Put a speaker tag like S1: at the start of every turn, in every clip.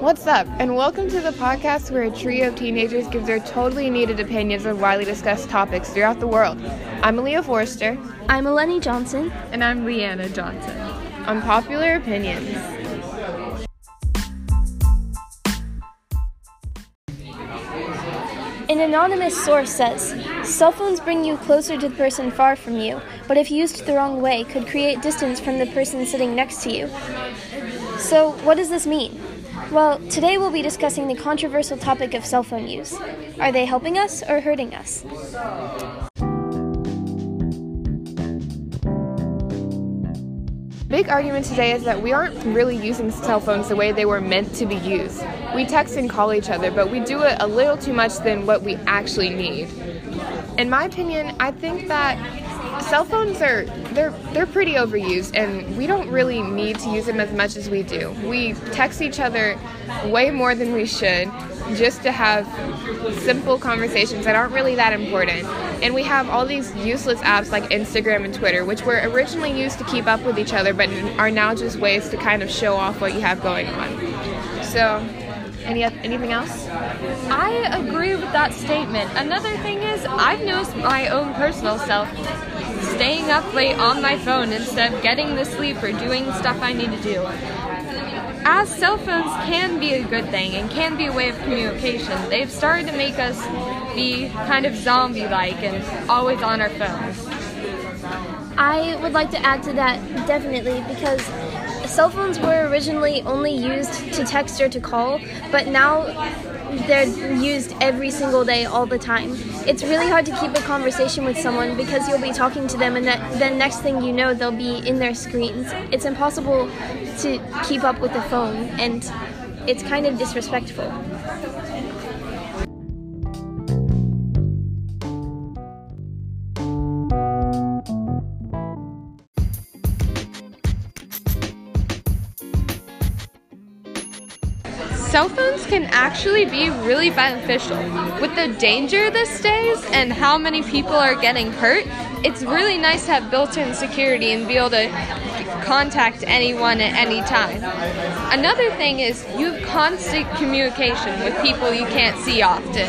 S1: What's up, and welcome to the podcast where a trio of teenagers give their totally needed opinions on widely discussed topics throughout the world. I'm Aaliyah Forster.
S2: I'm Eleni Johnson.
S3: And I'm Leanna Johnson.
S1: Unpopular opinions.
S2: An anonymous source says cell phones bring you closer to the person far from you, but if used the wrong way, could create distance from the person sitting next to you. So, what does this mean? Well, today we'll be discussing the controversial topic of cell phone use. Are they helping us or hurting us?
S1: Big argument today is that we aren't really using cell phones the way they were meant to be used. We text and call each other, but we do it a little too much than what we actually need. In my opinion, I think that cell phones are they're they're pretty overused and we don't really need to use them as much as we do. We text each other way more than we should just to have simple conversations that aren't really that important. And we have all these useless apps like Instagram and Twitter, which were originally used to keep up with each other, but are now just ways to kind of show off what you have going on. So, any anything else?
S3: I agree with that statement. Another thing is, I've noticed my own personal self staying up late on my phone instead of getting the sleep or doing stuff I need to do as cell phones can be a good thing and can be a way of communication, they've started to make us be kind of zombie like and always on our phones.
S2: I would like to add to that definitely because cell phones were originally only used to text or to call, but now they're used every single day all the time. It's really hard to keep a conversation with someone because you'll be talking to them and that, then next thing you know they'll be in their screens. It's impossible to keep up with the phone and it's kind of disrespectful.
S3: Cell phones can actually be really beneficial. With the danger this days and how many people are getting hurt, it's really nice to have built-in security and be able to contact anyone at any time. Another thing is you have constant communication with people you can't see often.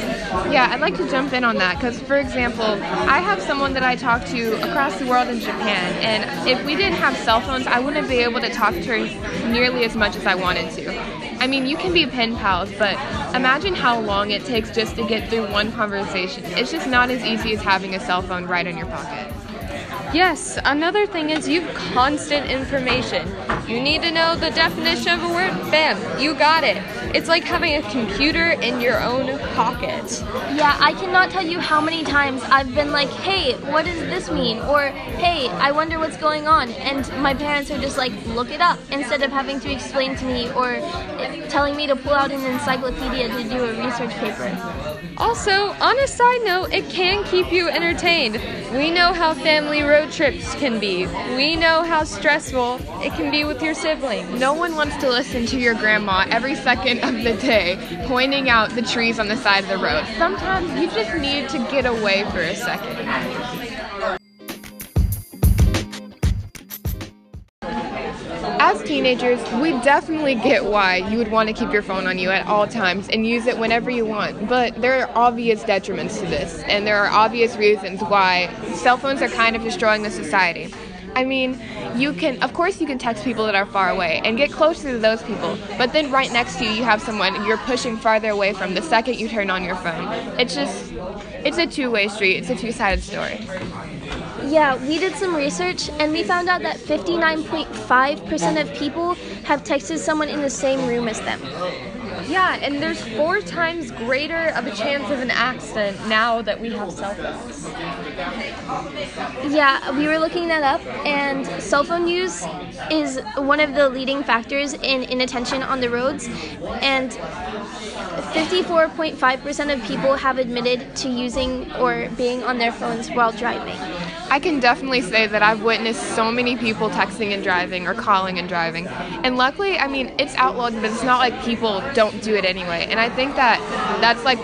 S1: Yeah, I'd like to jump in on that because, for example, I have someone that I talk to across the world in Japan, and if we didn't have cell phones, I wouldn't be able to talk to her nearly as much as I wanted to. I mean, you can be pen pals, but imagine how long it takes just to get through one conversation. It's just not as easy as having a cell phone right in your pocket.
S3: Yes, another thing is you have constant information. You need to know the definition of a word, bam, you got it. It's like having a computer in your own pocket.
S2: Yeah, I cannot tell you how many times I've been like, hey, what does this mean? Or, hey, I wonder what's going on. And my parents are just like, look it up, instead of having to explain to me or eh, telling me to pull out an encyclopedia to do a research paper.
S3: Also, on a side note, it can keep you entertained. We know how family road trips can be. We know how stressful it can be with your siblings.
S1: No one wants to listen to your grandma every second of the day pointing out the trees on the side of the road. Sometimes you just need to get away for a second. as teenagers, we definitely get why you would want to keep your phone on you at all times and use it whenever you want. But there are obvious detriments to this, and there are obvious reasons why cell phones are kind of destroying the society. I mean, you can, of course, you can text people that are far away and get closer to those people, but then right next to you, you have someone you're pushing farther away from the second you turn on your phone. It's just, it's a two way street, it's a two sided story.
S2: Yeah, we did some research and we found out that 59.5% of people have texted someone in the same room as them.
S3: Yeah, and there's four times greater of a chance of an accident now that we have cell phones.
S2: Yeah, we were looking that up, and cell phone use is one of the leading factors in inattention on the roads, and 54.5% of people have admitted to using or being on their phones while driving.
S1: I can definitely say that I've witnessed so many people texting and driving or calling and driving. And luckily, I mean, it's outlawed, but it's not like people don't do it anyway. And I think that that's like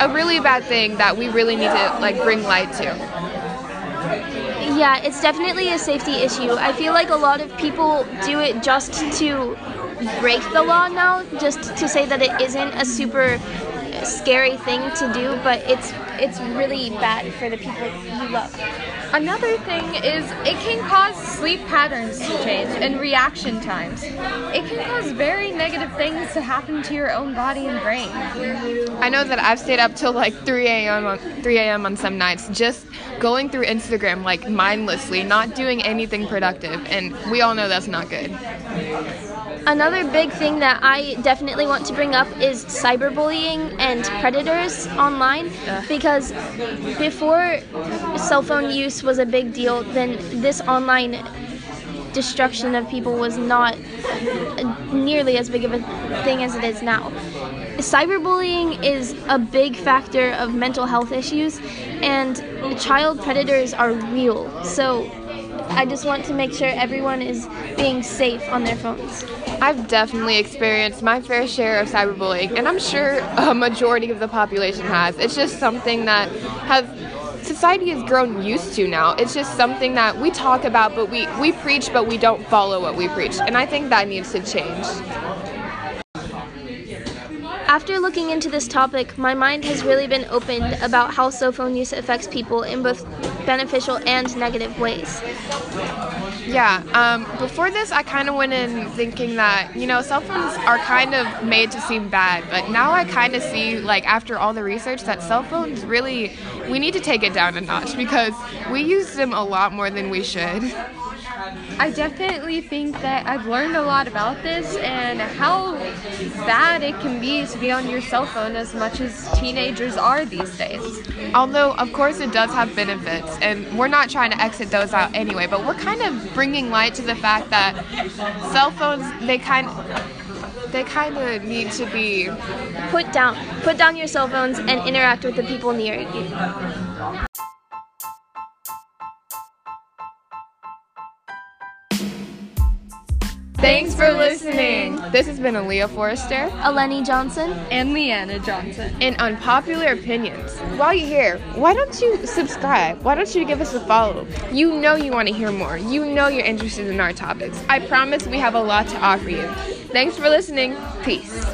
S1: a really bad thing that we really need to like bring light to.
S2: Yeah, it's definitely a safety issue. I feel like a lot of people do it just to break the law now just to say that it isn't a super scary thing to do, but it's it's really bad for the people you love.
S3: Another thing is it can cause sleep patterns to change and reaction times. It can cause very negative things to happen to your own body and brain.
S1: I know that I've stayed up till like 3 a.m. on 3 a.m. on some nights, just going through Instagram like mindlessly, not doing anything productive, and we all know that's not good.
S2: Another big thing that I definitely want to bring up is cyberbullying and predators online because before cell phone use was a big deal, then this online destruction of people was not nearly as big of a thing as it is now. Cyberbullying is a big factor of mental health issues, and child predators are real. So I just want to make sure everyone is being safe on their phones.
S1: I've definitely experienced my fair share of cyberbullying, and I'm sure a majority of the population has. It's just something that has society has grown used to now. It's just something that we talk about, but we, we preach, but we don't follow what we preach. And I think that needs to change.
S2: After looking into this topic, my mind has really been opened about how cell phone use affects people in both beneficial and negative ways.
S1: Yeah, um, before this, I kind of went in thinking that, you know, cell phones are kind of made to seem bad, but now I kind of see, like, after all the research, that cell phones really, we need to take it down a notch because we use them a lot more than we should.
S3: I definitely think that I've learned a lot about this and how bad it can be to be on your cell phone as much as teenagers are these days.
S1: Although, of course, it does have benefits, and we're not trying to exit those out anyway, but we're kind of bringing light to the fact that cell phones, they kind they kind of need to be
S2: Put down, put down your cell phones and interact with the people near you.
S1: Thanks for listening. This has been Aaliyah Forrester
S2: Eleni Johnson.
S3: And Leanna Johnson.
S1: in Unpopular Opinions. While you're here, why don't you subscribe? Why don't you give us a follow? You know you want to hear more. You know you're interested in our topics. I promise we have a lot to offer you. Thanks for listening. Peace.